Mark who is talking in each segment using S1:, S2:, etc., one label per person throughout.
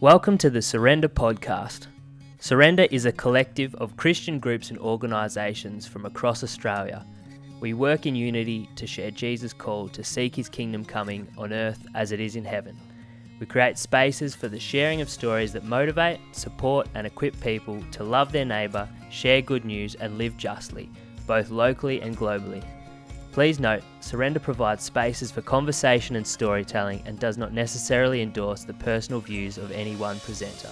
S1: Welcome to the Surrender Podcast. Surrender is a collective of Christian groups and organisations from across Australia. We work in unity to share Jesus' call to seek his kingdom coming on earth as it is in heaven. We create spaces for the sharing of stories that motivate, support, and equip people to love their neighbour, share good news, and live justly, both locally and globally. Please note, Surrender provides spaces for conversation and storytelling and does not necessarily endorse the personal views of any one presenter.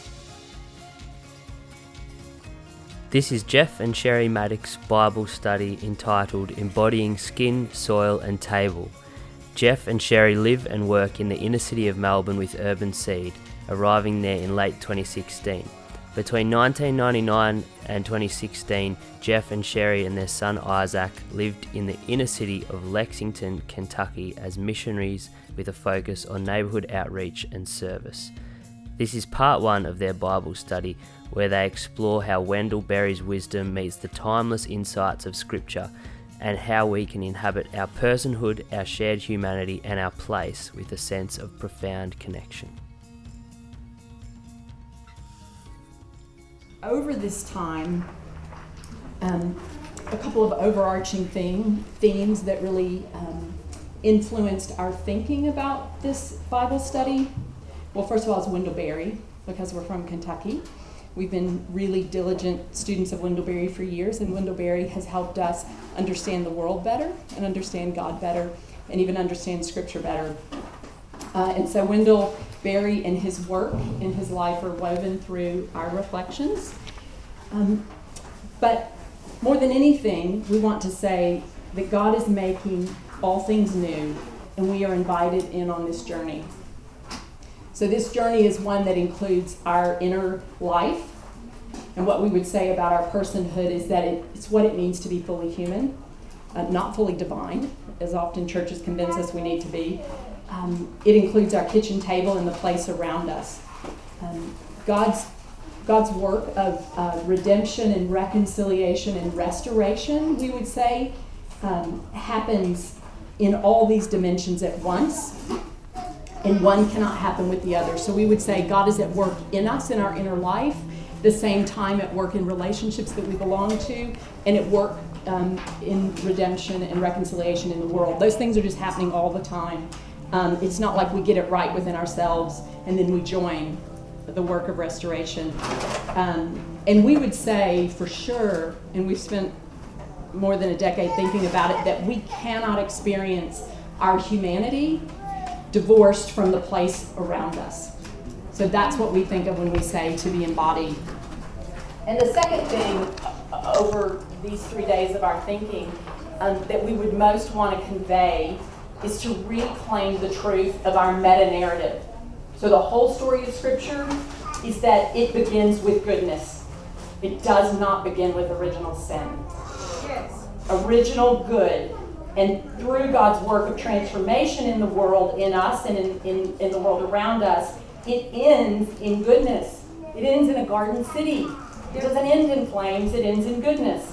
S1: This is Jeff and Sherry Maddox's Bible study entitled Embodying Skin, Soil and Table. Jeff and Sherry live and work in the inner city of Melbourne with Urban Seed, arriving there in late 2016. Between 1999 and 2016, Jeff and Sherry and their son Isaac lived in the inner city of Lexington, Kentucky as missionaries with a focus on neighborhood outreach and service. This is part one of their Bible study, where they explore how Wendell Berry's wisdom meets the timeless insights of Scripture and how we can inhabit our personhood, our shared humanity, and our place with a sense of profound connection.
S2: Over this time, um, a couple of overarching theme, themes that really um, influenced our thinking about this Bible study. Well, first of all, it's Wendell Berry, because we're from Kentucky. We've been really diligent students of Wendell Berry for years, and Wendell Berry has helped us understand the world better and understand God better and even understand Scripture better. Uh, and so Wendell Berry and his work and his life are woven through our reflections. Um, but more than anything, we want to say that God is making all things new, and we are invited in on this journey. So, this journey is one that includes our inner life. And what we would say about our personhood is that it's what it means to be fully human, uh, not fully divine, as often churches convince us we need to be, um, it includes our kitchen table and the place around us. Um, God's God's work of uh, redemption and reconciliation and restoration, we would say, um, happens in all these dimensions at once, and one cannot happen with the other. So we would say God is at work in us in our inner life, the same time at work in relationships that we belong to, and at work um, in redemption and reconciliation in the world. Those things are just happening all the time. Um, it's not like we get it right within ourselves and then we join the work of restoration. Um, and we would say for sure, and we've spent more than a decade thinking about it, that we cannot experience our humanity divorced from the place around us. So that's what we think of when we say to be embodied. And the second thing uh, over these three days of our thinking um, that we would most want to convey is to reclaim the truth of our meta narrative. So, the whole story of Scripture is that it begins with goodness, it does not begin with original sin. Yes. Original good. And through God's work of transformation in the world, in us, and in, in, in the world around us, it ends in goodness. It ends in a garden city. It doesn't end in flames, it ends in goodness.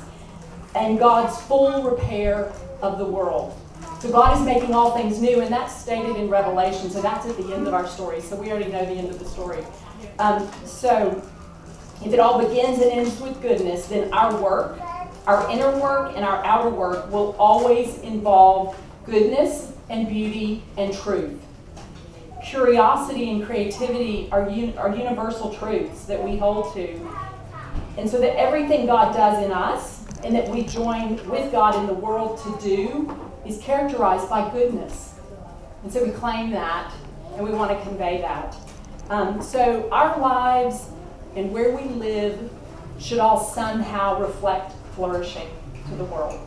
S2: And God's full repair of the world. So God is making all things new, and that's stated in Revelation. So that's at the end of our story. So we already know the end of the story. Um, so if it all begins and ends with goodness, then our work, our inner work, and our outer work will always involve goodness and beauty and truth. Curiosity and creativity are, un- are universal truths that we hold to. And so that everything God does in us and that we join with God in the world to do is characterized by goodness. And so we claim that and we want to convey that. Um, so our lives and where we live should all somehow reflect flourishing to the world.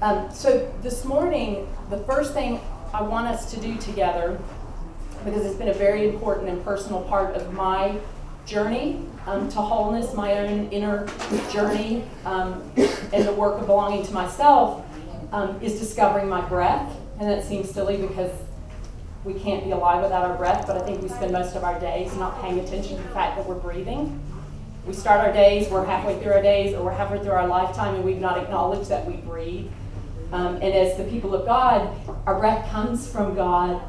S2: Um, so this morning, the first thing I want us to do together, because it's been a very important and personal part of my journey um, to wholeness, my own inner journey, um, and the work of belonging to myself, um, is discovering my breath. And that seems silly because we can't be alive without our breath, but I think we spend most of our days not paying attention to the fact that we're breathing. We start our days, we're halfway through our days, or we're halfway through our lifetime, and we've not acknowledged that we breathe. Um, and as the people of God, our breath comes from God.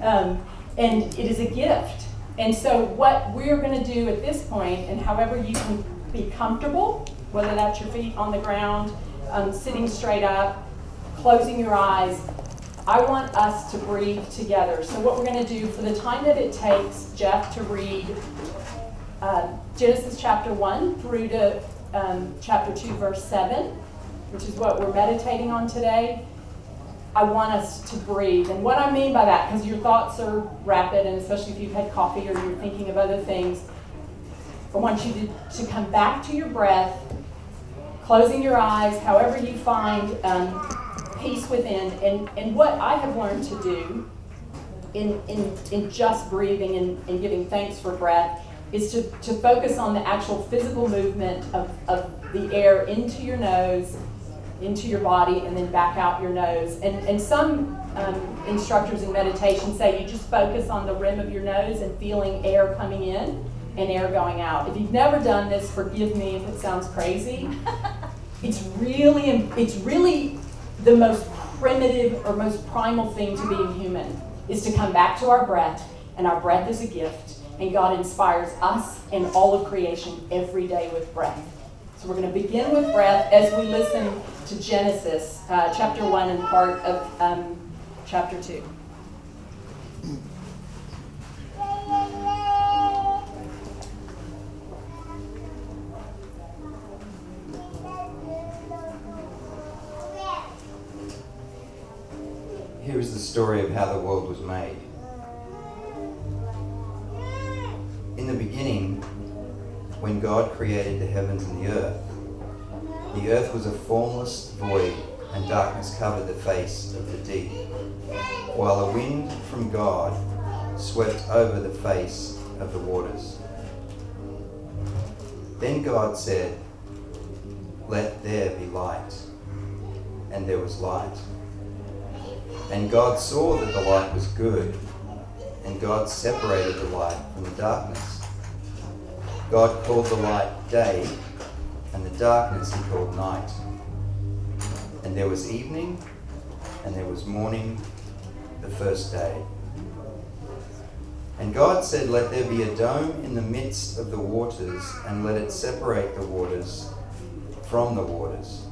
S2: Um, and it is a gift. And so, what we're going to do at this point, and however you can be comfortable, whether that's your feet on the ground, um, sitting straight up, closing your eyes, I want us to breathe together. So, what we're going to do for the time that it takes Jeff to read uh, Genesis chapter 1 through to um, chapter 2, verse 7, which is what we're meditating on today. I want us to breathe. And what I mean by that, because your thoughts are rapid, and especially if you've had coffee or you're thinking of other things, I want you to, to come back to your breath, closing your eyes, however you find um, peace within. And, and what I have learned to do in, in, in just breathing and, and giving thanks for breath is to, to focus on the actual physical movement of, of the air into your nose into your body and then back out your nose. And, and some um, instructors in meditation say you just focus on the rim of your nose and feeling air coming in and air going out. If you've never done this, forgive me if it sounds crazy. It's really, it's really the most primitive or most primal thing to being human is to come back to our breath, and our breath is a gift, and God inspires us and all of creation every day with breath. So we're going to begin with breath as we listen to Genesis uh, chapter 1 and part of um, chapter 2.
S3: Story of how the world was made. In the beginning, when God created the heavens and the earth, the earth was a formless void, and darkness covered the face of the deep, while a wind from God swept over the face of the waters. Then God said, Let there be light. And there was light. And God saw that the light was good, and God separated the light from the darkness. God called the light day, and the darkness he called night. And there was evening, and there was morning the first day. And God said, Let there be a dome in the midst of the waters, and let it separate the waters from the waters.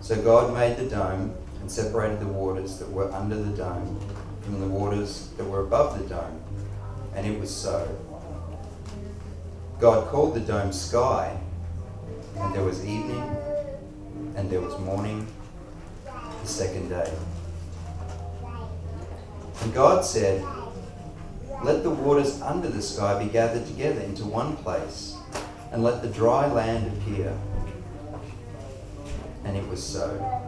S3: So God made the dome and separated the waters that were under the dome from the waters that were above the dome. And it was so. God called the dome sky, and there was evening, and there was morning, the second day. And God said, Let the waters under the sky be gathered together into one place, and let the dry land appear. And it was so.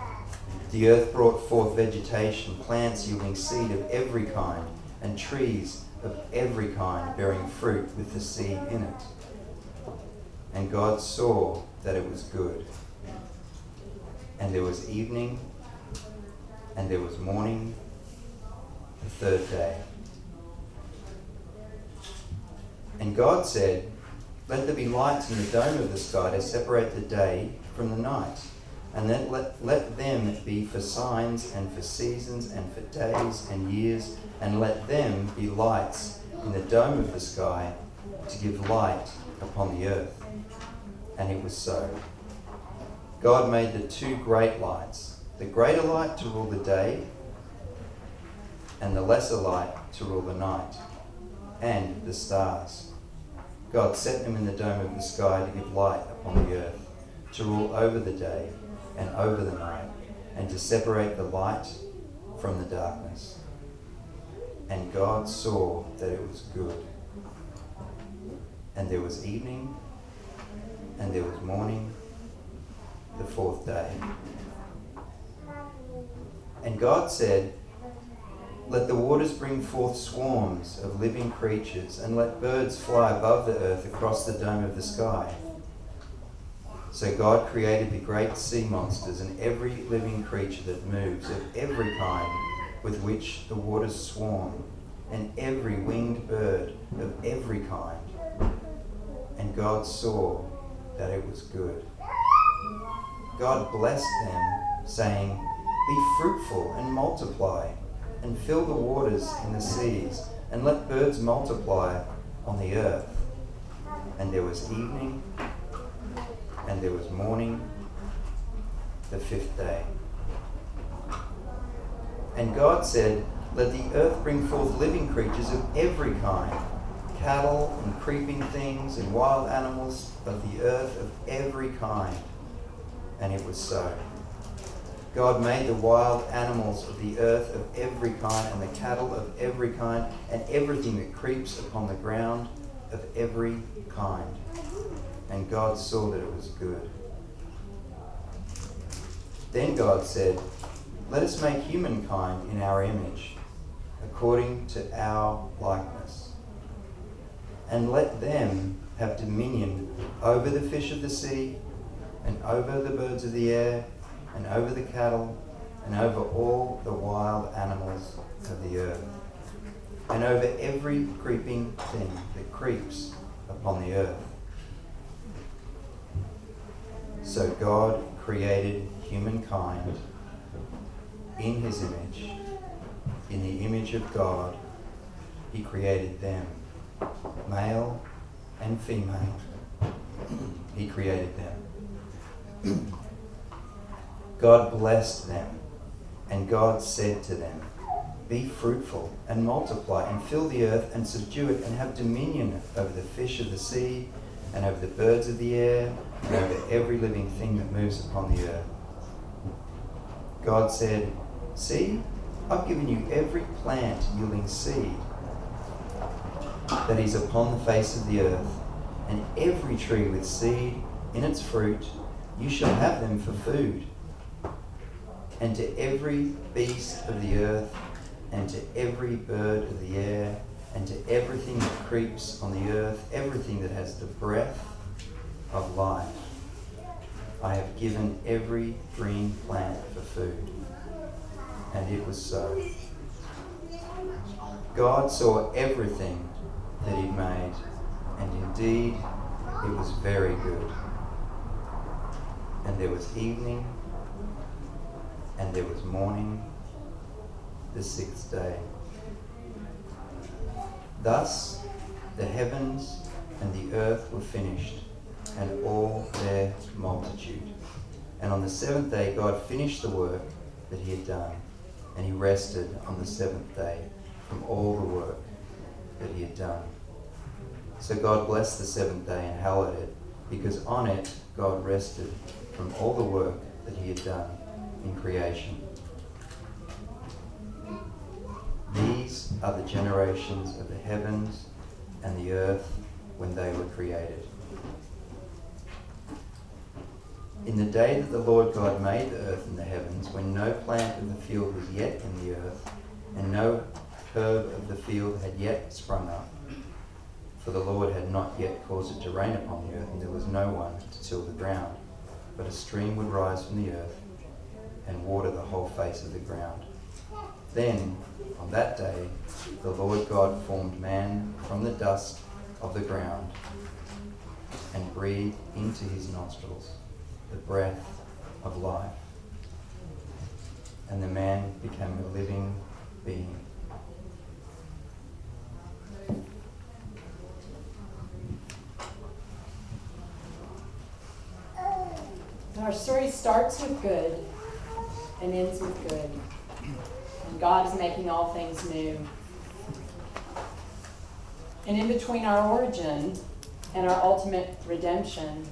S3: The earth brought forth vegetation, plants yielding seed of every kind, and trees of every kind bearing fruit with the seed in it. And God saw that it was good. And there was evening, and there was morning, the third day. And God said, Let there be lights in the dome of the sky to separate the day from the night, and then let, let them be for signs and for seasons and for days and years, and let them be lights in the dome of the sky to give light upon the earth and it was so. God made the two great lights the greater light to rule the day, and the lesser light to rule the night, and the stars. God set them in the dome of the sky to give light upon the earth, to rule over the day and over the night, and to separate the light from the darkness. And God saw that it was good. And there was evening and there was morning the fourth day. And God said, Let the waters bring forth swarms of living creatures, and let birds fly above the earth across the dome of the sky. So God created the great sea monsters and every living creature that moves, of every kind with which the waters swarm, and every winged bird of every kind. And God saw that it was good. God blessed them, saying, Be fruitful and multiply, and fill the waters in the seas, and let birds multiply on the earth. And there was evening, and there was morning, the fifth day. And God said, Let the earth bring forth living creatures of every kind cattle and creeping things and wild animals of the earth of every kind. And it was so. God made the wild animals of the earth of every kind, and the cattle of every kind, and everything that creeps upon the ground of every kind. And God saw that it was good. Then God said, Let us make humankind in our image, according to our likeness. And let them have dominion over the fish of the sea, and over the birds of the air, and over the cattle, and over all the wild animals of the earth, and over every creeping thing that creeps upon the earth. So God created humankind in his image. In the image of God, he created them, male and female. He created them. God blessed them, and God said to them, Be fruitful and multiply, and fill the earth and subdue it, and have dominion over the fish of the sea, and over the birds of the air, and over every living thing that moves upon the earth. God said, See, I've given you every plant yielding seed that is upon the face of the earth, and every tree with seed in its fruit, you shall have them for food. And to every beast of the earth, and to every bird of the air, and to everything that creeps on the earth, everything that has the breath of life, I have given every green plant for food. And it was so. God saw everything that He'd made, and indeed it was very good. And there was evening, and there was morning, the sixth day. Thus the heavens and the earth were finished, and all their multitude. And on the seventh day, God finished the work that He had done, and He rested on the seventh day from all the work that He had done. So God blessed the seventh day and hallowed it, because on it God rested from all the work that He had done in creation. These are the generations of the heavens and the earth when they were created. In the day that the Lord God made the earth and the heavens, when no plant of the field was yet in the earth, and no herb of the field had yet sprung up, for the Lord had not yet caused it to rain upon the earth, and there was no one to till the ground, but a stream would rise from the earth and water the whole face of the ground. Then, on that day, the Lord God formed man from the dust of the ground and breathed into his nostrils the breath of life. And the man became a living being.
S2: Our story starts with good and ends with good. And God is making all things new. And in between our origin and our ultimate redemption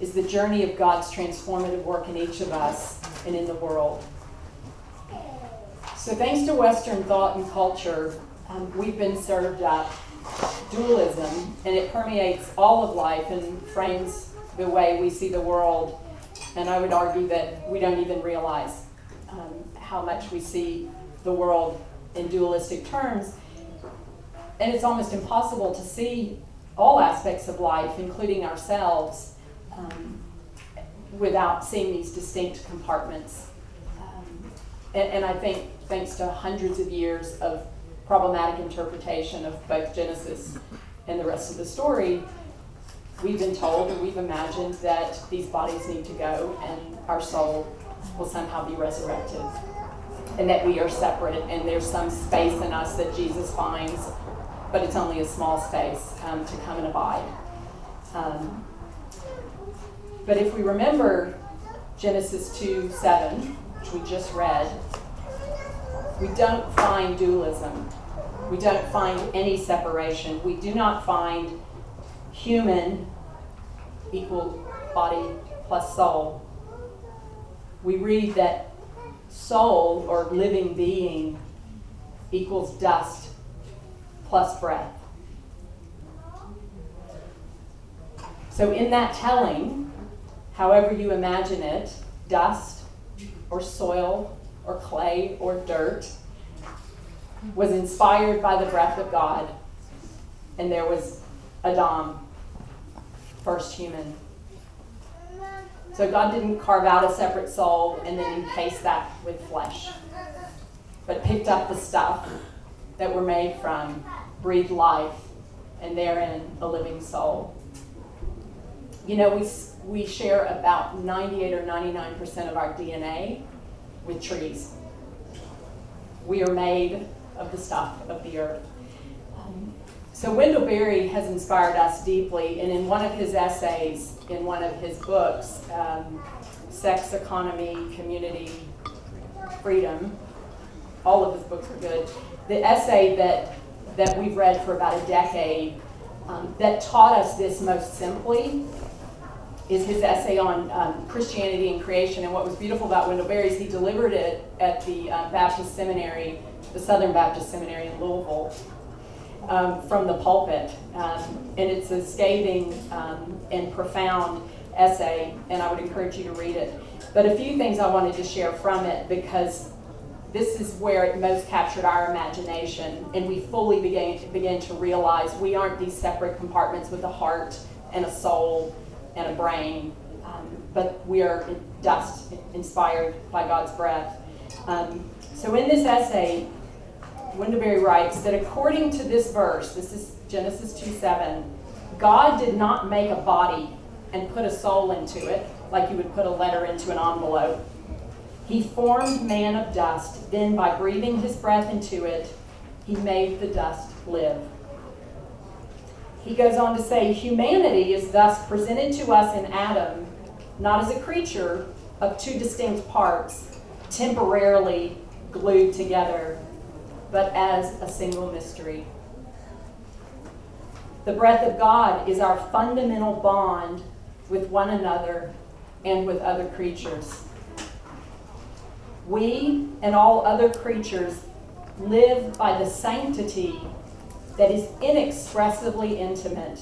S2: is the journey of God's transformative work in each of us and in the world. So, thanks to Western thought and culture, um, we've been served up dualism, and it permeates all of life and frames the way we see the world. And I would argue that we don't even realize um, how much we see the world in dualistic terms. And it's almost impossible to see all aspects of life, including ourselves, um, without seeing these distinct compartments. Um, and, and I think, thanks to hundreds of years of problematic interpretation of both Genesis and the rest of the story, we've been told and we've imagined that these bodies need to go and our soul will somehow be resurrected. And that we are separate and there's some space in us that Jesus finds, but it's only a small space um, to come and abide. Um, but if we remember Genesis 2 7, which we just read, we don't find dualism. We don't find any separation. We do not find human equal body plus soul. We read that soul or living being equals dust plus breath. So, in that telling, however you imagine it, dust or soil or clay or dirt, was inspired by the breath of God. And there was Adam, first human. So God didn't carve out a separate soul and then encase that with flesh, but picked up the stuff that we're made from, breathed life, and therein a living soul. You know, we, we share about 98 or 99% of our DNA with trees. We are made of the stuff of the earth. Um, so Wendell Berry has inspired us deeply, and in one of his essays, in one of his books, um, Sex, Economy, Community, Freedom, all of his books are good. The essay that, that we've read for about a decade um, that taught us this most simply is his essay on um, Christianity and creation. And what was beautiful about Wendell Berry is he delivered it at the uh, Baptist Seminary the Southern Baptist Seminary in Louisville um, from the pulpit. Um, and it's a scathing um, and profound essay, and I would encourage you to read it. But a few things I wanted to share from it because this is where it most captured our imagination, and we fully began, began to realize we aren't these separate compartments with a heart and a soul and a brain, um, but we are dust inspired by God's breath. Um, so in this essay, Wendell Berry writes that according to this verse, this is Genesis 2 7, God did not make a body and put a soul into it like you would put a letter into an envelope. He formed man of dust, then by breathing his breath into it, he made the dust live. He goes on to say, humanity is thus presented to us in Adam not as a creature of two distinct parts, temporarily glued together, but as a single mystery. The breath of God is our fundamental bond with one another and with other creatures. We and all other creatures live by the sanctity that is inexpressibly intimate.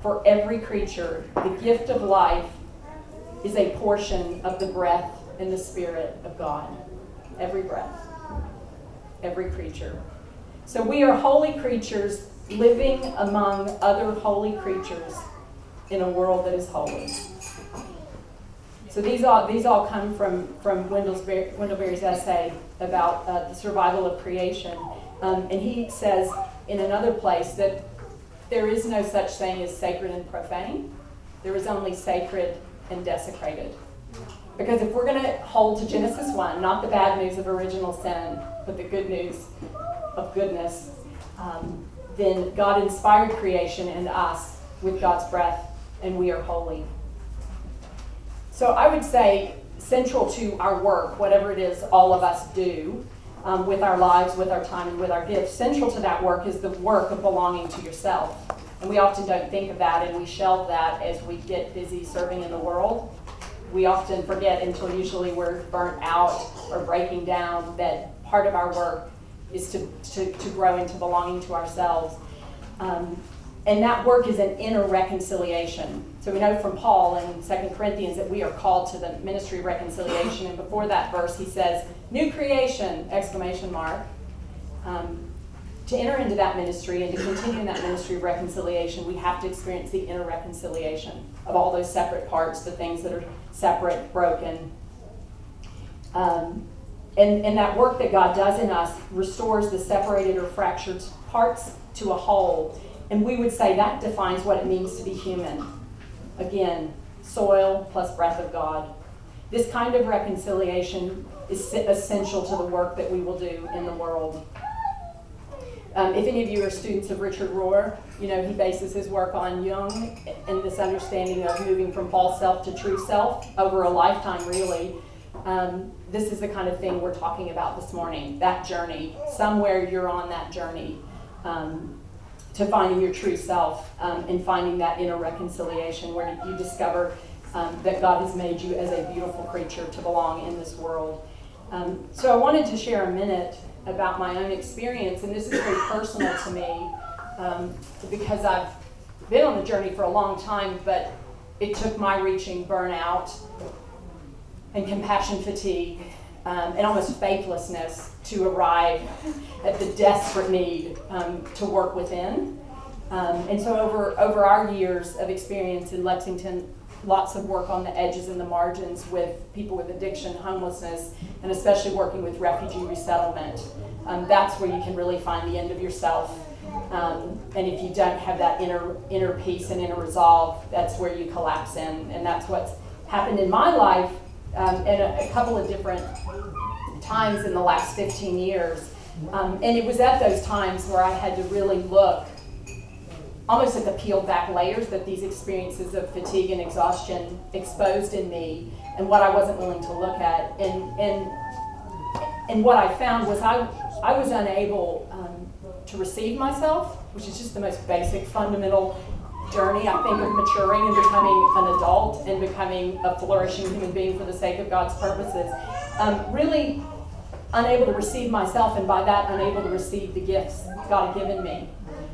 S2: For every creature, the gift of life is a portion of the breath and the spirit of God. Every breath every creature. So we are holy creatures living among other holy creatures in a world that is holy. So these all these all come from from Wendell Berry's essay about uh, the survival of creation, um, and he says in another place that there is no such thing as sacred and profane. There is only sacred and desecrated. Because if we're going to hold to Genesis 1, not the bad news of original sin, but the good news of goodness, um, then God inspired creation and us with God's breath, and we are holy. So I would say, central to our work, whatever it is all of us do um, with our lives, with our time, and with our gifts, central to that work is the work of belonging to yourself. And we often don't think of that, and we shelve that as we get busy serving in the world we often forget until usually we're burnt out or breaking down that part of our work is to, to, to grow into belonging to ourselves. Um, and that work is an inner reconciliation. So we know from Paul in 2 Corinthians that we are called to the ministry of reconciliation. And before that verse, he says, New creation, exclamation mark. Um, to enter into that ministry and to continue in that ministry of reconciliation, we have to experience the inner reconciliation of all those separate parts, the things that are separate, broken. Um, and, and that work that God does in us restores the separated or fractured parts to a whole. And we would say that defines what it means to be human. Again, soil plus breath of God. This kind of reconciliation is essential to the work that we will do in the world. Um, if any of you are students of Richard Rohr, you know he bases his work on Jung and this understanding of moving from false self to true self over a lifetime, really. Um, this is the kind of thing we're talking about this morning that journey. Somewhere you're on that journey um, to finding your true self um, and finding that inner reconciliation where you discover um, that God has made you as a beautiful creature to belong in this world. Um, so I wanted to share a minute about my own experience, and this is very personal to me um, because I've been on the journey for a long time, but it took my reaching burnout and compassion fatigue um, and almost faithlessness to arrive at the desperate need um, to work within. Um, and so, over, over our years of experience in Lexington, lots of work on the edges and the margins with people with addiction, homelessness, and especially working with refugee resettlement. Um, that's where you can really find the end of yourself. Um, and if you don't have that inner inner peace and inner resolve, that's where you collapse in. And that's what's happened in my life um, at a, a, couple of different times in the last 15 years. Um, and it was at those times where I had to really look almost at the peeled back layers that these experiences of fatigue and exhaustion exposed in me and what I wasn't willing to look at. And, and, and what I found was I, I was unable um, to receive myself, which is just the most basic, fundamental journey, I think, of maturing and becoming an adult and becoming a flourishing human being for the sake of God's purposes. Um, really unable to receive myself, and by that, unable to receive the gifts God had given me.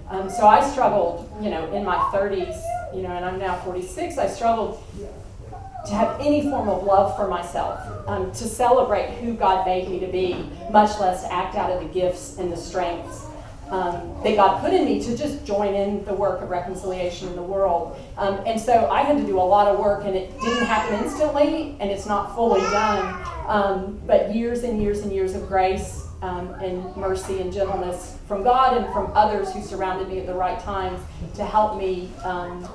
S2: Um, so I struggled, you know, in my 30s, you know, and I'm now 46. I struggled to have any form of love for myself, um, to celebrate who God made me to be, much less act out of the gifts and the strengths um, that God put in me to just join in the work of reconciliation in the world. Um, and so I had to do a lot of work, and it didn't happen instantly, and it's not fully done. Um, but years and years and years of grace um, and mercy and gentleness from God and from others who surrounded me at the right times to help me um,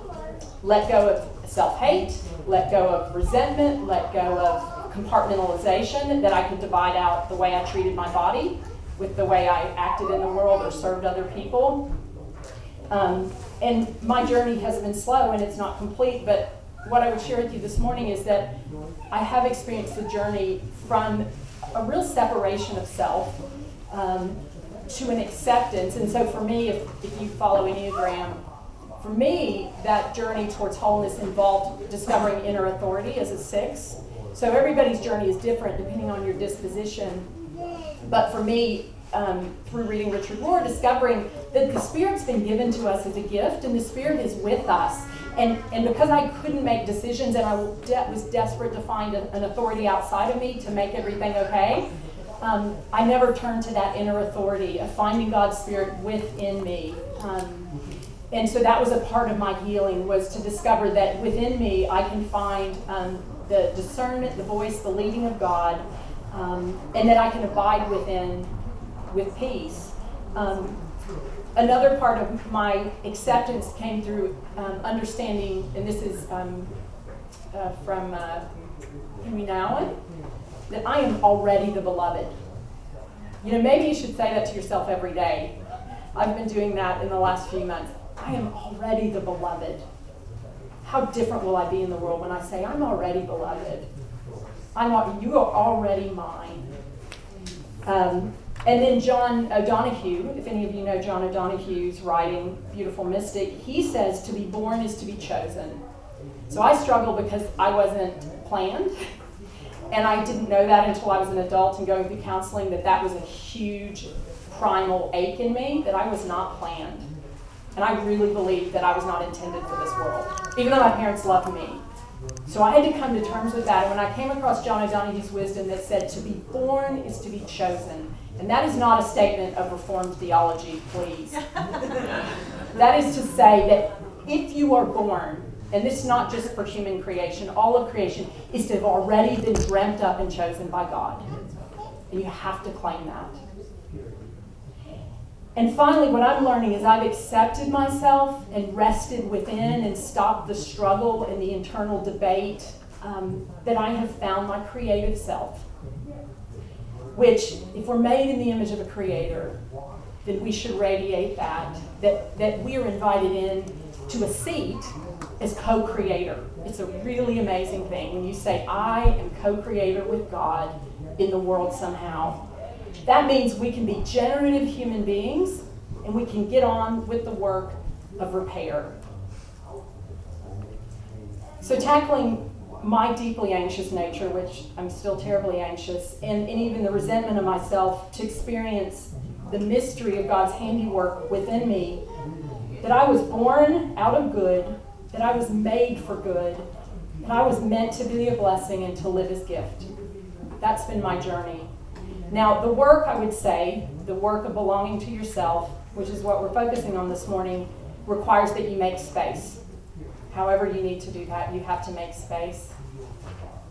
S2: let go of self hate, let go of resentment, let go of compartmentalization, that I could divide out the way I treated my body with the way I acted in the world or served other people. Um, and my journey has been slow and it's not complete, but what I would share with you this morning is that I have experienced the journey from a real separation of self um, to an acceptance. And so for me, if, if you follow Enneagram, for me, that journey towards wholeness involved discovering inner authority as a six. So everybody's journey is different depending on your disposition. But for me, um, through reading Richard Rohr, discovering that the Spirit's been given to us as a gift and the Spirit is with us. And, and because I couldn't make decisions and I was desperate to find an authority outside of me to make everything okay, um, I never turned to that inner authority of finding God's Spirit within me. Um, and so that was a part of my healing was to discover that within me I can find um, the discernment, the voice, the leading of God, um, and that I can abide within with peace. Um, another part of my acceptance came through um, understanding, and this is um, uh, from uh, Henry that I am already the beloved. You know, maybe you should say that to yourself every day. I've been doing that in the last few months. I am already the beloved. How different will I be in the world when I say, I'm already beloved? I'm, you are already mine. Um, and then John O'Donohue, if any of you know John O'Donohue's writing, Beautiful Mystic, he says to be born is to be chosen. So I struggle because I wasn't planned. And I didn't know that until I was an adult and going through counseling that that was a huge primal ache in me, that I was not planned. And I really believed that I was not intended for this world, even though my parents loved me. So I had to come to terms with that. And when I came across John O'Donohue's wisdom that said to be born is to be chosen, and that is not a statement of Reformed theology, please. that is to say that if you are born, and this is not just for human creation, all of creation is to have already been dreamt up and chosen by God. And you have to claim that. And finally, what I'm learning is I've accepted myself and rested within and stopped the struggle and the internal debate um, that I have found my creative self. Which, if we're made in the image of a creator, then we should radiate that, that, that we are invited in to a seat as co creator. It's a really amazing thing when you say, I am co creator with God in the world somehow. That means we can be generative human beings and we can get on with the work of repair. So, tackling my deeply anxious nature, which I'm still terribly anxious, and, and even the resentment of myself to experience the mystery of God's handiwork within me, that I was born out of good, that I was made for good, that I was meant to be a blessing and to live as gift. That's been my journey. Now, the work, I would say, the work of belonging to yourself, which is what we're focusing on this morning, requires that you make space. However, you need to do that, you have to make space.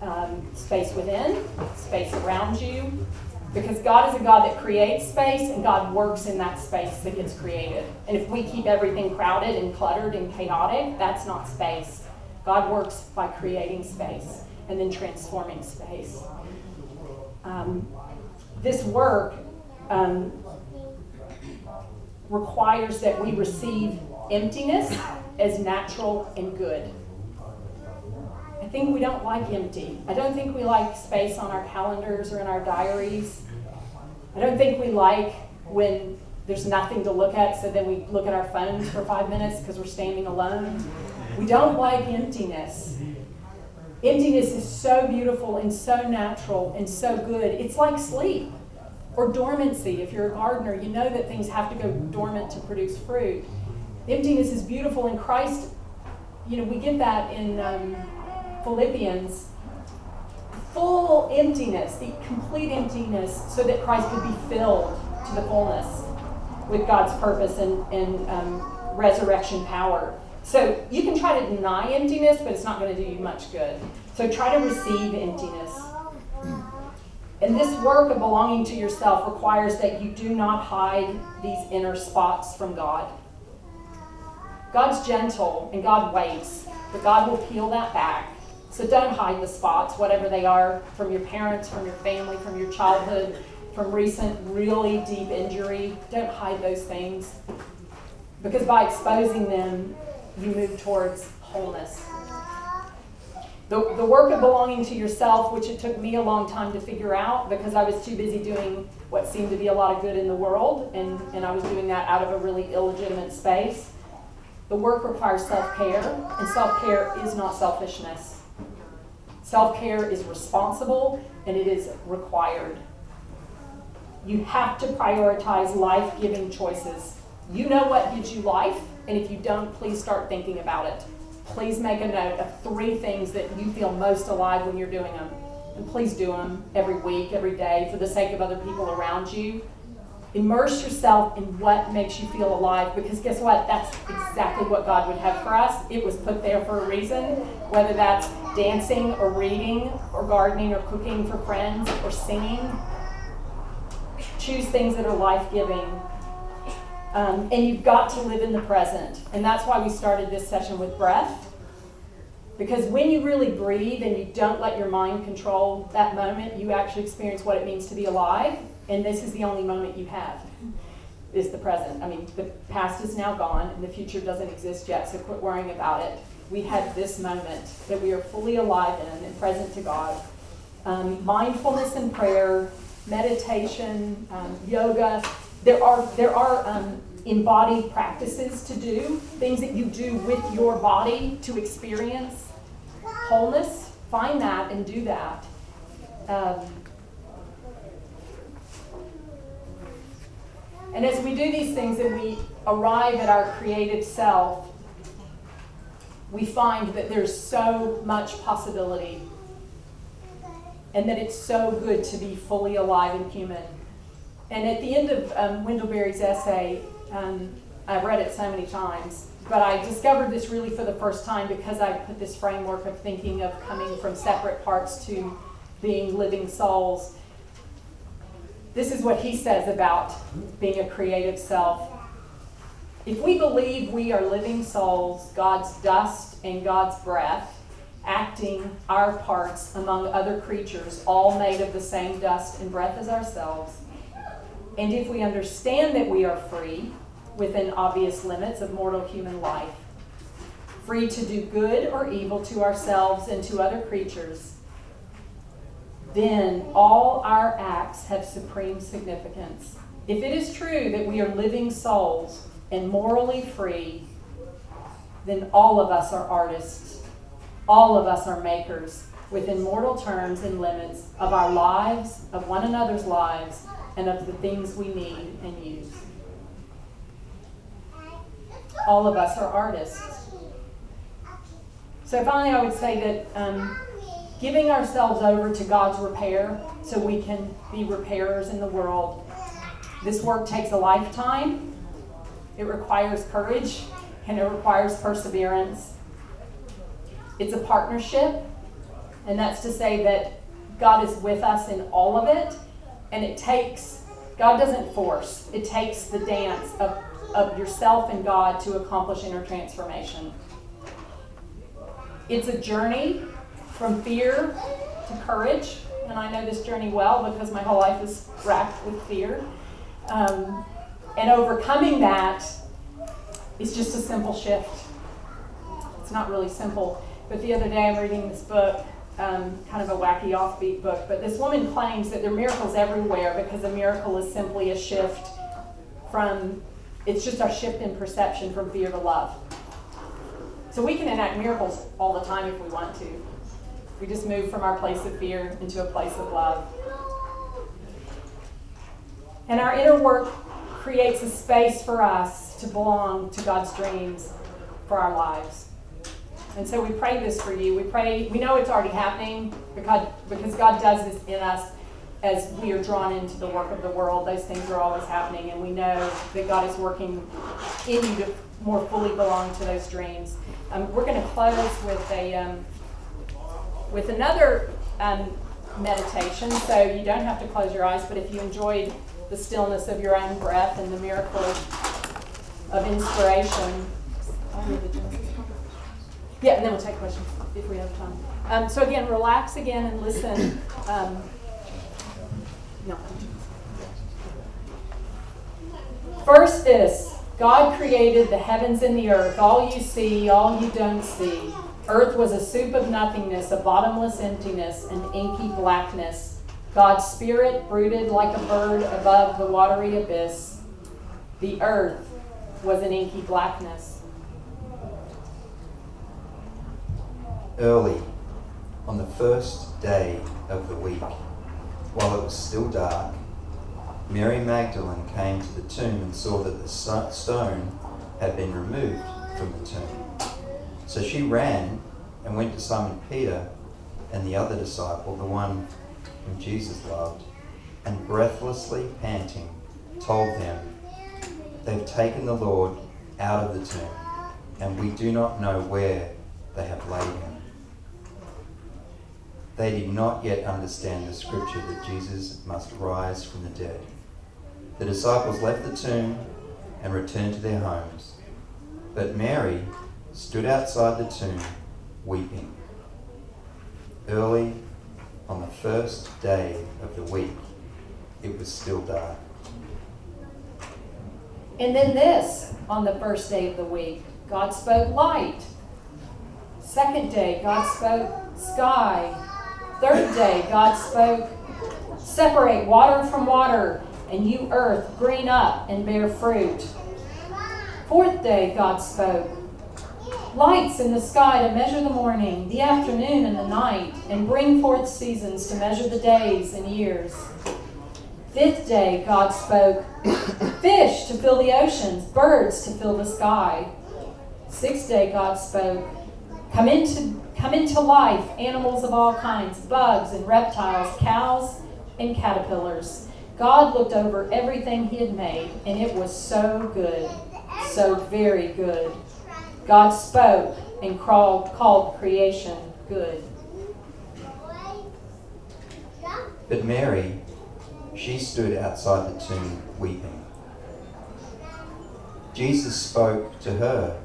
S2: Um, space within, space around you, because God is a God that creates space and God works in that space that gets created. And if we keep everything crowded and cluttered and chaotic, that's not space. God works by creating space and then transforming space. Um, this work um, requires that we receive emptiness as natural and good. I think we don't like empty. I don't think we like space on our calendars or in our diaries. I don't think we like when there's nothing to look at, so then we look at our phones for five minutes because we're standing alone. We don't like emptiness. Emptiness is so beautiful and so natural and so good. It's like sleep or dormancy. If you're a gardener, you know that things have to go dormant to produce fruit. Emptiness is beautiful, and Christ, you know, we get that in um, Philippians. Full emptiness, the complete emptiness, so that Christ could be filled to the fullness with God's purpose and, and um, resurrection power. So you can try to deny emptiness, but it's not going to do you much good. So try to receive emptiness. And this work of belonging to yourself requires that you do not hide these inner spots from God. God's gentle and God waits, but God will peel that back. So don't hide the spots, whatever they are, from your parents, from your family, from your childhood, from recent really deep injury. Don't hide those things. Because by exposing them, you move towards wholeness. The, the work of belonging to yourself, which it took me a long time to figure out because I was too busy doing what seemed to be a lot of good in the world, and, and I was doing that out of a really illegitimate space. The work requires self care, and self care is not selfishness. Self care is responsible and it is required. You have to prioritize life giving choices. You know what gives you life, and if you don't, please start thinking about it. Please make a note of three things that you feel most alive when you're doing them. And please do them every week, every day, for the sake of other people around you. Immerse yourself in what makes you feel alive because guess what? That's exactly what God would have for us. It was put there for a reason, whether that's dancing or reading or gardening or cooking for friends or singing. Choose things that are life giving um, and you've got to live in the present. And that's why we started this session with breath. Because when you really breathe and you don't let your mind control that moment, you actually experience what it means to be alive. And this is the only moment you have, is the present. I mean, the past is now gone and the future doesn't exist yet, so quit worrying about it. We have this moment that we are fully alive in and present to God. Um, mindfulness and prayer, meditation, um, yoga, there are, there are um, embodied practices to do, things that you do with your body to experience wholeness. Find that and do that. Um, and as we do these things and we arrive at our creative self, we find that there's so much possibility and that it's so good to be fully alive and human. And at the end of um, Wendell Berry's essay, um, I've read it so many times, but I discovered this really for the first time because I put this framework of thinking of coming from separate parts to being living souls. This is what he says about being a creative self. If we believe we are living souls, God's dust and God's breath, acting our parts among other creatures, all made of the same dust and breath as ourselves, and if we understand that we are free within obvious limits of mortal human life, free to do good or evil to ourselves and to other creatures, then all our acts have supreme significance. If it is true that we are living souls and morally free, then all of us are artists. All of us are makers within mortal terms and limits of our lives, of one another's lives, and of the things we need and use. All of us are artists. So finally, I would say that um, giving ourselves over to God's repair so we can be repairers in the world, this work takes a lifetime. It requires courage and it requires perseverance. It's a partnership, and that's to say that God is with us in all of it and it takes, God doesn't force, it takes the dance of, of yourself and God to accomplish inner transformation. It's a journey from fear to courage, and I know this journey well because my whole life is racked with fear. Um, and overcoming that is just a simple shift. It's not really simple. But the other day I'm reading this book um, kind of a wacky offbeat book, but this woman claims that there are miracles everywhere because a miracle is simply a shift from, it's just a shift in perception from fear to love. So we can enact miracles all the time if we want to. We just move from our place of fear into a place of love. And our inner work creates a space for us to belong to God's dreams for our lives. And so we pray this for you. We pray, we know it's already happening because, because God does this in us as we are drawn into the work of the world. Those things are always happening, and we know that God is working in you to more fully belong to those dreams. Um, we're going to close with a um, with another um, meditation, so you don't have to close your eyes. But if you enjoyed the stillness of your own breath and the miracle of inspiration, yeah, and then we'll take questions if we have time. Um, so again, relax again and listen. Um, no. First, this God created the heavens and the earth. All you see, all you don't see. Earth was a soup of nothingness, a bottomless emptiness, an inky blackness. God's spirit brooded like a bird above the watery abyss. The earth was an inky blackness.
S3: Early on the first day of the week, while it was still dark, Mary Magdalene came to the tomb and saw that the stone had been removed from the tomb. So she ran and went to Simon Peter and the other disciple, the one whom Jesus loved, and breathlessly panting, told them, They've taken the Lord out of the tomb, and we do not know where they have laid him. They did not yet understand the scripture that Jesus must rise from the dead. The disciples left the tomb and returned to their homes. But Mary stood outside the tomb weeping. Early on the first day of the week, it was still dark.
S2: And then this on the first day of the week God spoke light. Second day, God spoke sky. Third day, God spoke, Separate water from water, and you, earth, green up and bear fruit. Fourth day, God spoke, Lights in the sky to measure the morning, the afternoon, and the night, and bring forth seasons to measure the days and years. Fifth day, God spoke, Fish to fill the oceans, birds to fill the sky. Sixth day, God spoke, Come into, come into life animals of all kinds, bugs and reptiles, cows and caterpillars. God looked over everything He had made, and it was so good, so very good. God spoke and crawled, called creation good.
S3: But Mary, she stood outside the tomb weeping. Jesus spoke to her,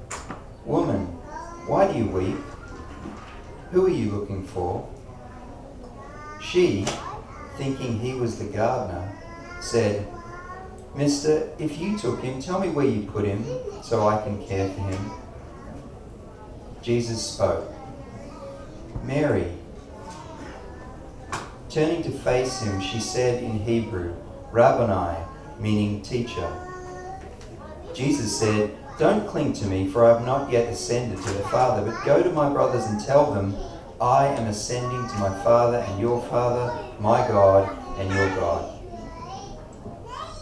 S3: Woman, why do you weep? Who are you looking for? She, thinking he was the gardener, said, Mister, if you took him, tell me where you put him so I can care for him. Jesus spoke, Mary. Turning to face him, she said in Hebrew, Rabboni, meaning teacher. Jesus said, Don't cling to me, for I have not yet ascended to the Father, but go to my brothers and tell them, I am ascending to my Father and your Father, my God and your God.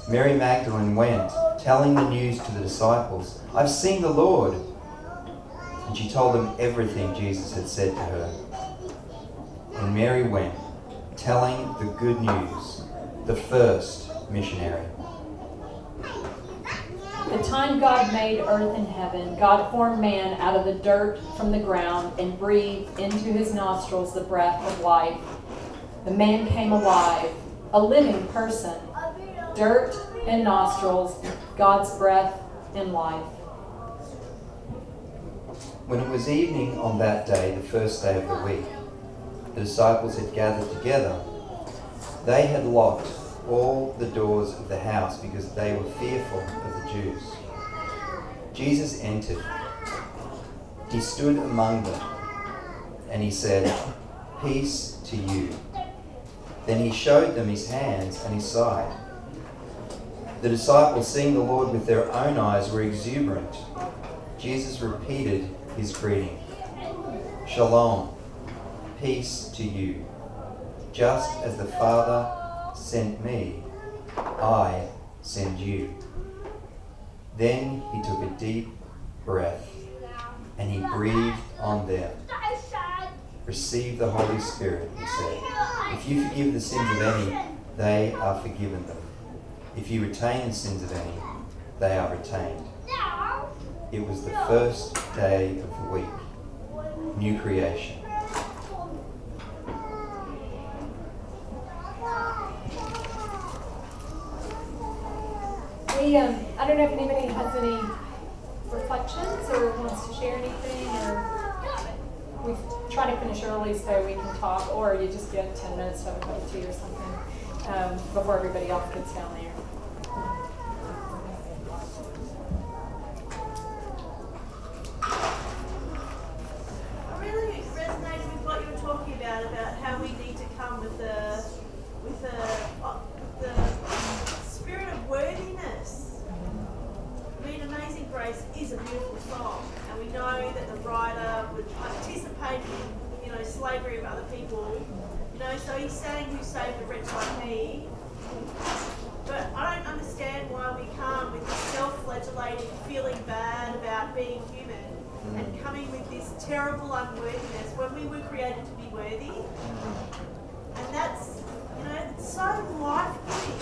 S3: Mary Magdalene went, telling the news to the disciples, I've seen the Lord. And she told them everything Jesus had said to her. And Mary went, telling the good news, the first missionary.
S2: The time God made earth and heaven, God formed man out of the dirt from the ground and breathed into his nostrils the breath of life. The man came alive, a living person. Dirt and nostrils, God's breath and life.
S3: When it was evening on that day, the first day of the week, the disciples had gathered together. They had locked all the doors of the house because they were fearful of Jews. Jesus entered. He stood among them and he said, Peace to you. Then he showed them his hands and his side. The disciples, seeing the Lord with their own eyes, were exuberant. Jesus repeated his greeting Shalom, peace to you. Just as the Father sent me, I send you. Then he took a deep breath and he breathed on them. Receive the Holy Spirit, he said. If you forgive the sins of any, they are forgiven them. If you retain the sins of any, they are retained. It was the first day of the week, new creation.
S2: We, um, I don't know if anybody has any reflections or wants to share anything, or we try to finish early so we can talk, or you just get 10 minutes to have a cup of tea or something um, before everybody else gets down there.
S4: I really resonated with what you were talking about about how we need to come with the with the uh, the spirit of worthiness. I mean, Amazing Grace is a beautiful song, and we know that the writer would participate in you know slavery of other people. You know, so he's saying, "Who saved a wretch like me?" But I don't understand why we come with this self-flagellating, feeling bad about being human, and coming with this terrible unworthiness when we were created to be worthy. And that's, you know, it's so life-giving.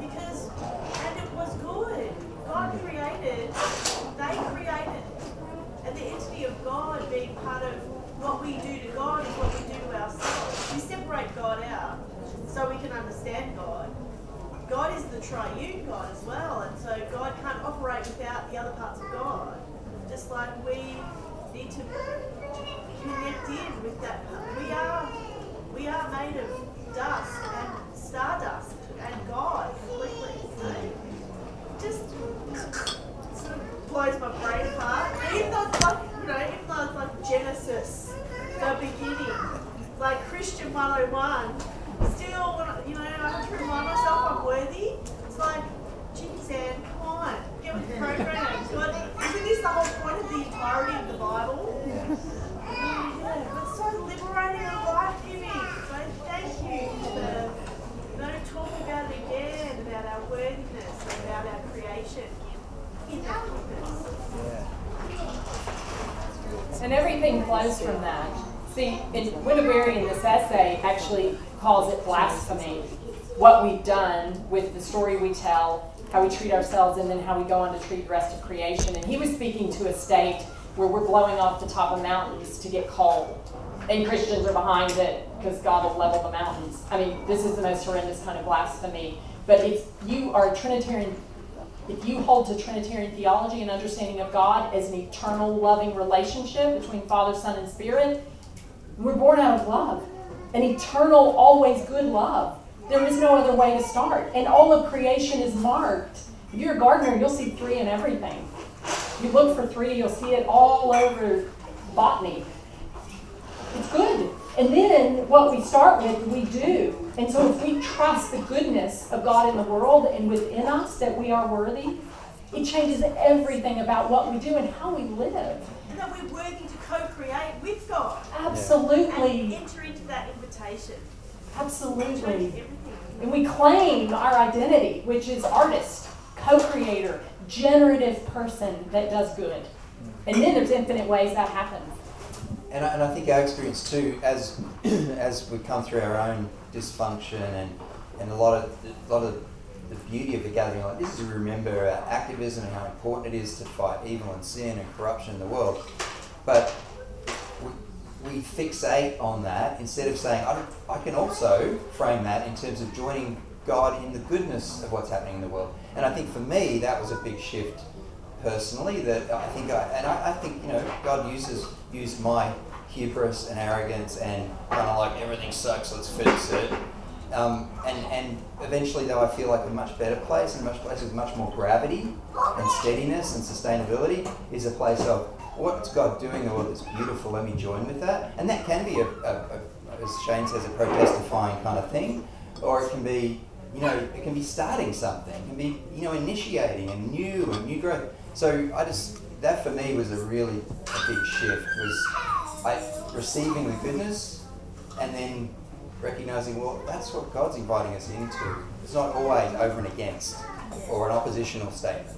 S4: Because, and it was good. God created, they created. And the entity of God being part of what we do to God is what we do to ourselves. We separate God out so we can understand God. God is the triune God as well, and so God can't operate without the other parts of God. Just like we need to connect in with that. We are we are made of dust and stardust and God completely. So just sort of blows my brain apart. Even though it's like you know, even though it's like Genesis, the beginning, like Christian 101 still, when I, you know, I have to remind myself I'm worthy. It's like, geez, Anne, come on, get with the program. God, isn't this the whole point of the entirety of the Bible? Yeah, it's so liberating and life giving. So thank you for, you know, talking about it again, about our worthiness, and about our creation in, in that goodness.
S2: And everything flows from that. See, in Wendell Berry in this essay actually calls it blasphemy. What we've done with the story we tell, how we treat ourselves, and then how we go on to treat the rest of creation. And he was speaking to a state where we're blowing off the top of mountains to get coal. And Christians are behind it because God will level the mountains. I mean, this is the most horrendous kind of blasphemy. But if you are a Trinitarian if you hold to Trinitarian theology and understanding of God as an eternal loving relationship between Father, Son, and Spirit, we're born out of love. An eternal, always good love. There is no other way to start. And all of creation is marked. If you're a gardener, you'll see three in everything. You look for three, you'll see it all over botany. It's good. And then what we start with, we do. And so if we trust the goodness of God in the world and within us that we are worthy, it changes everything about what we do and how we live.
S4: And that we're working to co-create with God.
S2: Absolutely.
S4: And enter into that invitation.
S2: Absolutely. And we claim our identity, which is artist, co creator, generative person that does good. Mm. And then there's infinite ways that happens.
S3: And I, and I think our experience too, as as we come through our own dysfunction and, and a lot of a lot of the beauty of the gathering like this is to remember our activism and how important it is to fight evil and sin and corruption in the world. But we, fixate on that instead of saying, I, I can also frame that in terms of joining God in the goodness of what's happening in the world. And I think for me, that was a big shift personally that I think I, and I, I think, you know, God uses, used my hubris and arrogance and kind of like everything sucks, let's fix it. Um, and, and eventually, though, I feel like a much better place and a much place with much more gravity and steadiness and sustainability is a place of what's God doing in that's beautiful, let me join with that. And that can be, a, a, a as Shane says, a protestifying kind of thing, or it can be, you know, it can be starting something, it can be, you know, initiating a new and new growth. So I just, that for me was a really big shift, was I, receiving the goodness and then recognizing, well, that's what God's inviting us into. It's not always over and against or an oppositional statement.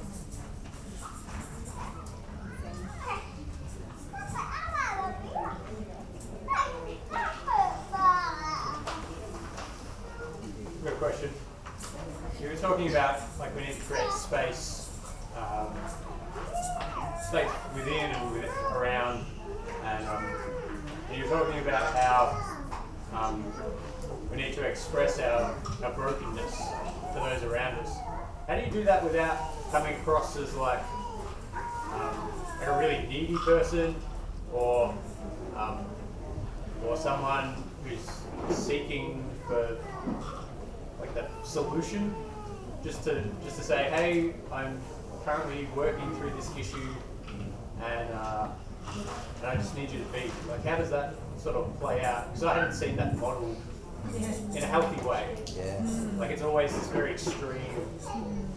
S5: Without coming across as like, um, like a really needy person, or um, or someone who's seeking for like the solution, just to just to say, hey, I'm currently working through this issue, and uh, and I just need you to be like, how does that sort of play out? Because I haven't seen that model in a healthy way.
S3: Yeah.
S5: Like it's always this very extreme,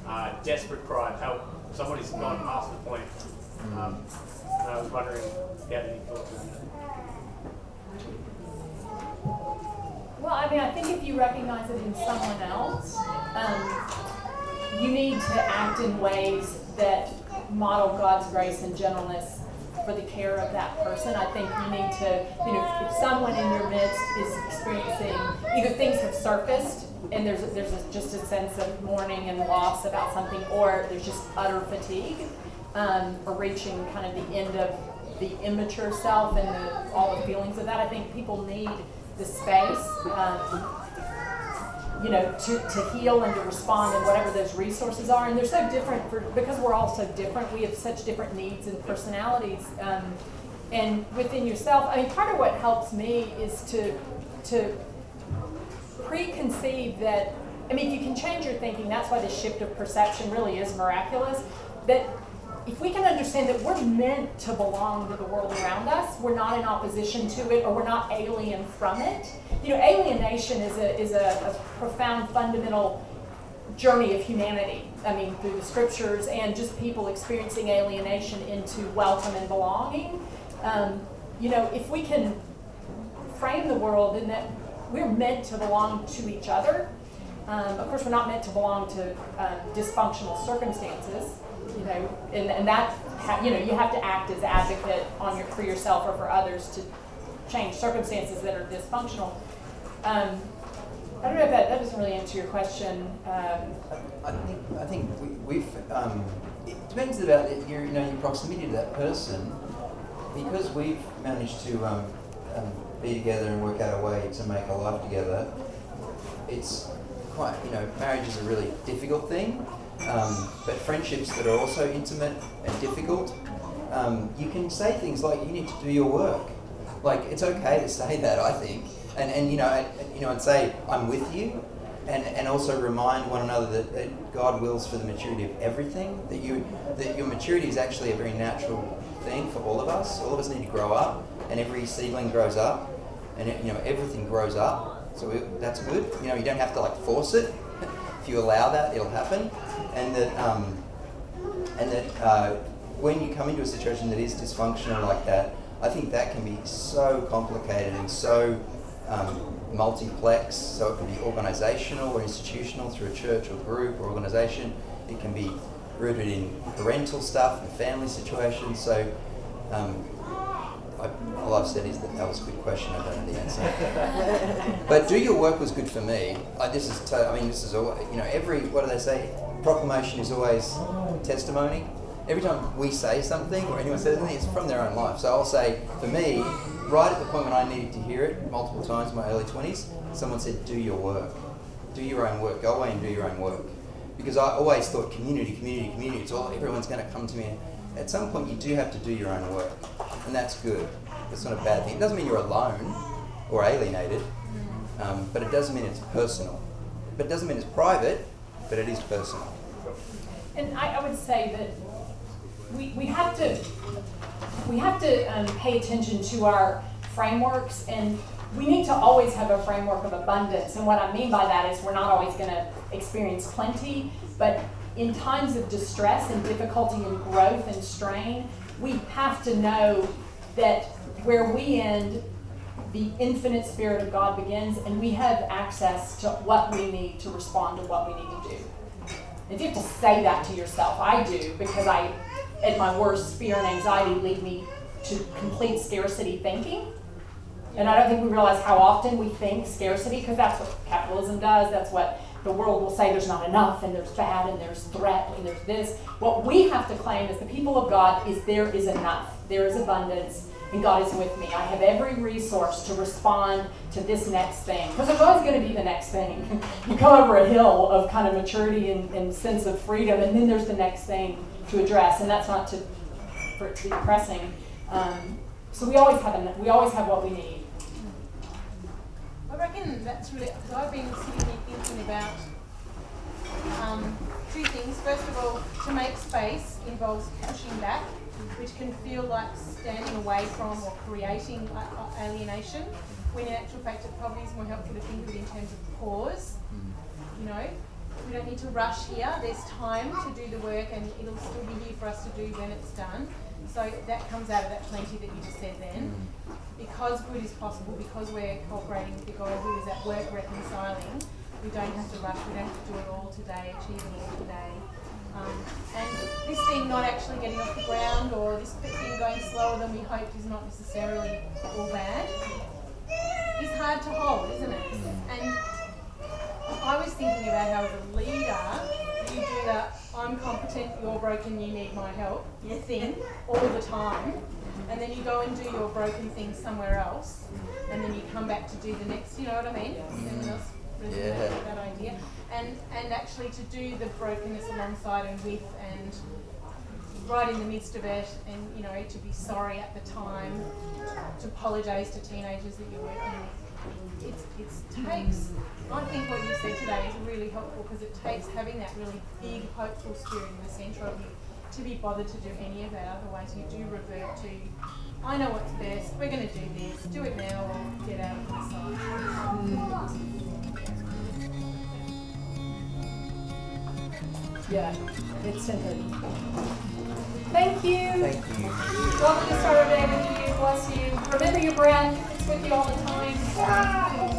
S5: uh, desperate cry of help. Somebody's gone past the point. Um, and I was wondering if you had any thoughts on that.
S2: Well, I mean, I think if you recognize it in someone else, um, you need to act in ways that model God's grace and gentleness for the care of that person. I think you need to, you know, if someone in your midst is experiencing either things have surfaced and there's there's a, just a sense of mourning and loss about something, or there's just utter fatigue, um, or reaching kind of the end of the immature self and the, all the feelings of that. I think people need the space. Um, you know, to, to heal and to respond and whatever those resources are. And they're so different for, because we're all so different. We have such different needs and personalities. Um, and within yourself, I mean, part of what helps me is to to preconceive that. I mean, if you can change your thinking, that's why this shift of perception really is miraculous. That if we can understand that we're meant to belong to the world around us, we're not in opposition to it, or we're not alien from it. You know, alienation is a is a, a profound, fundamental journey of humanity. I mean, through the scriptures and just people experiencing alienation into welcome and belonging. Um, you know, if we can frame the world in that we're meant to belong to each other. Um, of course, we're not meant to belong to um, dysfunctional circumstances you know, and, and that ha- you know, you have to act as advocate on your for yourself or for others to change circumstances that are dysfunctional. Um, I don't know if that, that doesn't really answer your question. Um,
S3: I think I think we, we've um, it depends about your you know your proximity to that person because we've managed to um, be together and work out a way to make a life together. It's quite you know marriage is a really difficult thing, um, but friendships that are also intimate and difficult, um, you can say things like you need to do your work. Like it's okay to say that I think, and and you know and, you know and say I'm with you, and, and also remind one another that, that God wills for the maturity of everything. That you that your maturity is actually a very natural thing for all of us. All of us need to grow up, and every seedling grows up, and it, you know everything grows up. So it, that's good. You know you don't have to like force it. if you allow that, it'll happen, and that um, and that uh, when you come into a situation that is dysfunctional like that, I think that can be so complicated and so um, multiplex, so it can be organizational or institutional through a church or group or organization. It can be rooted in parental stuff and family situations. So, um, I, all I've said is that that was a good question. I don't know the answer. but do your work was good for me. I, this is, to, I mean, this is all. You know, every what do they say? Proclamation is always testimony. Every time we say something or anyone says anything, it's from their own life. So I'll say, for me, right at the point when I needed to hear it multiple times in my early 20s, someone said, Do your work. Do your own work. Go away and do your own work. Because I always thought community, community, community, it's all, everyone's going to come to me. At some point, you do have to do your own work. And that's good. It's not a bad thing. It doesn't mean you're alone or alienated, um, but it doesn't mean it's personal. But it doesn't mean it's private, but it is personal.
S2: And I, I would say that we, we have to we have to um, pay attention to our frameworks and we need to always have a framework of abundance and what i mean by that is we're not always going to experience plenty but in times of distress and difficulty and growth and strain we have to know that where we end the infinite spirit of god begins and we have access to what we need to respond to what we need to do if you have to say that to yourself i do because i at my worst, fear and anxiety lead me to complete scarcity thinking. And I don't think we realize how often we think scarcity, because that's what capitalism does. That's what the world will say there's not enough, and there's bad, and there's threat, and there's this. What we have to claim as the people of God is there is enough, there is abundance, and God is with me. I have every resource to respond to this next thing. Because there's always going to be the next thing. you come over a hill of kind of maturity and, and sense of freedom, and then there's the next thing to address, and that's not to for it to be depressing. Um, so we always have we always have what we need.
S6: I reckon that's really. So I've been sitting here thinking about um, two things. First of all, to make space involves pushing back, which can feel like standing away from or creating alienation. When in actual fact, it probably is more helpful to think of it in terms of pause. You know, we don't need to rush here. There's time to do the work and it'll still be here for us to do when it's done. So that comes out of that plenty that you just said then. Because good is possible, because we're cooperating with the God who is at work reconciling, we don't have to rush, we don't have to do it all today, achieve it all today. Um, and this thing not actually getting off the ground or this thing going slower than we hoped is not necessarily all bad. It's hard to hold, isn't it? And I was thinking about how as a leader, you do that I'm competent, you're broken, you need my help your thing all the time. And then you go and do your broken thing somewhere else. And then you come back to do the next, you know what I mean? Anyone else
S3: yeah.
S6: that idea? And, and actually to do the brokenness alongside and with and right in the midst of it and you know to be sorry at the time to apologize to teenagers that you're working with it's takes I think what you said today is really helpful because it takes having that really big, hopeful spirit in the centre of you to be bothered to do any of that. Otherwise, you do revert to, I know what's best, we're going to do this, do it now, or get out of the side.
S2: Yeah, it's simple. Thank you.
S3: Thank you.
S2: Welcome to Starter Day with you. Bless you. Remember your breath. It's with you all the time.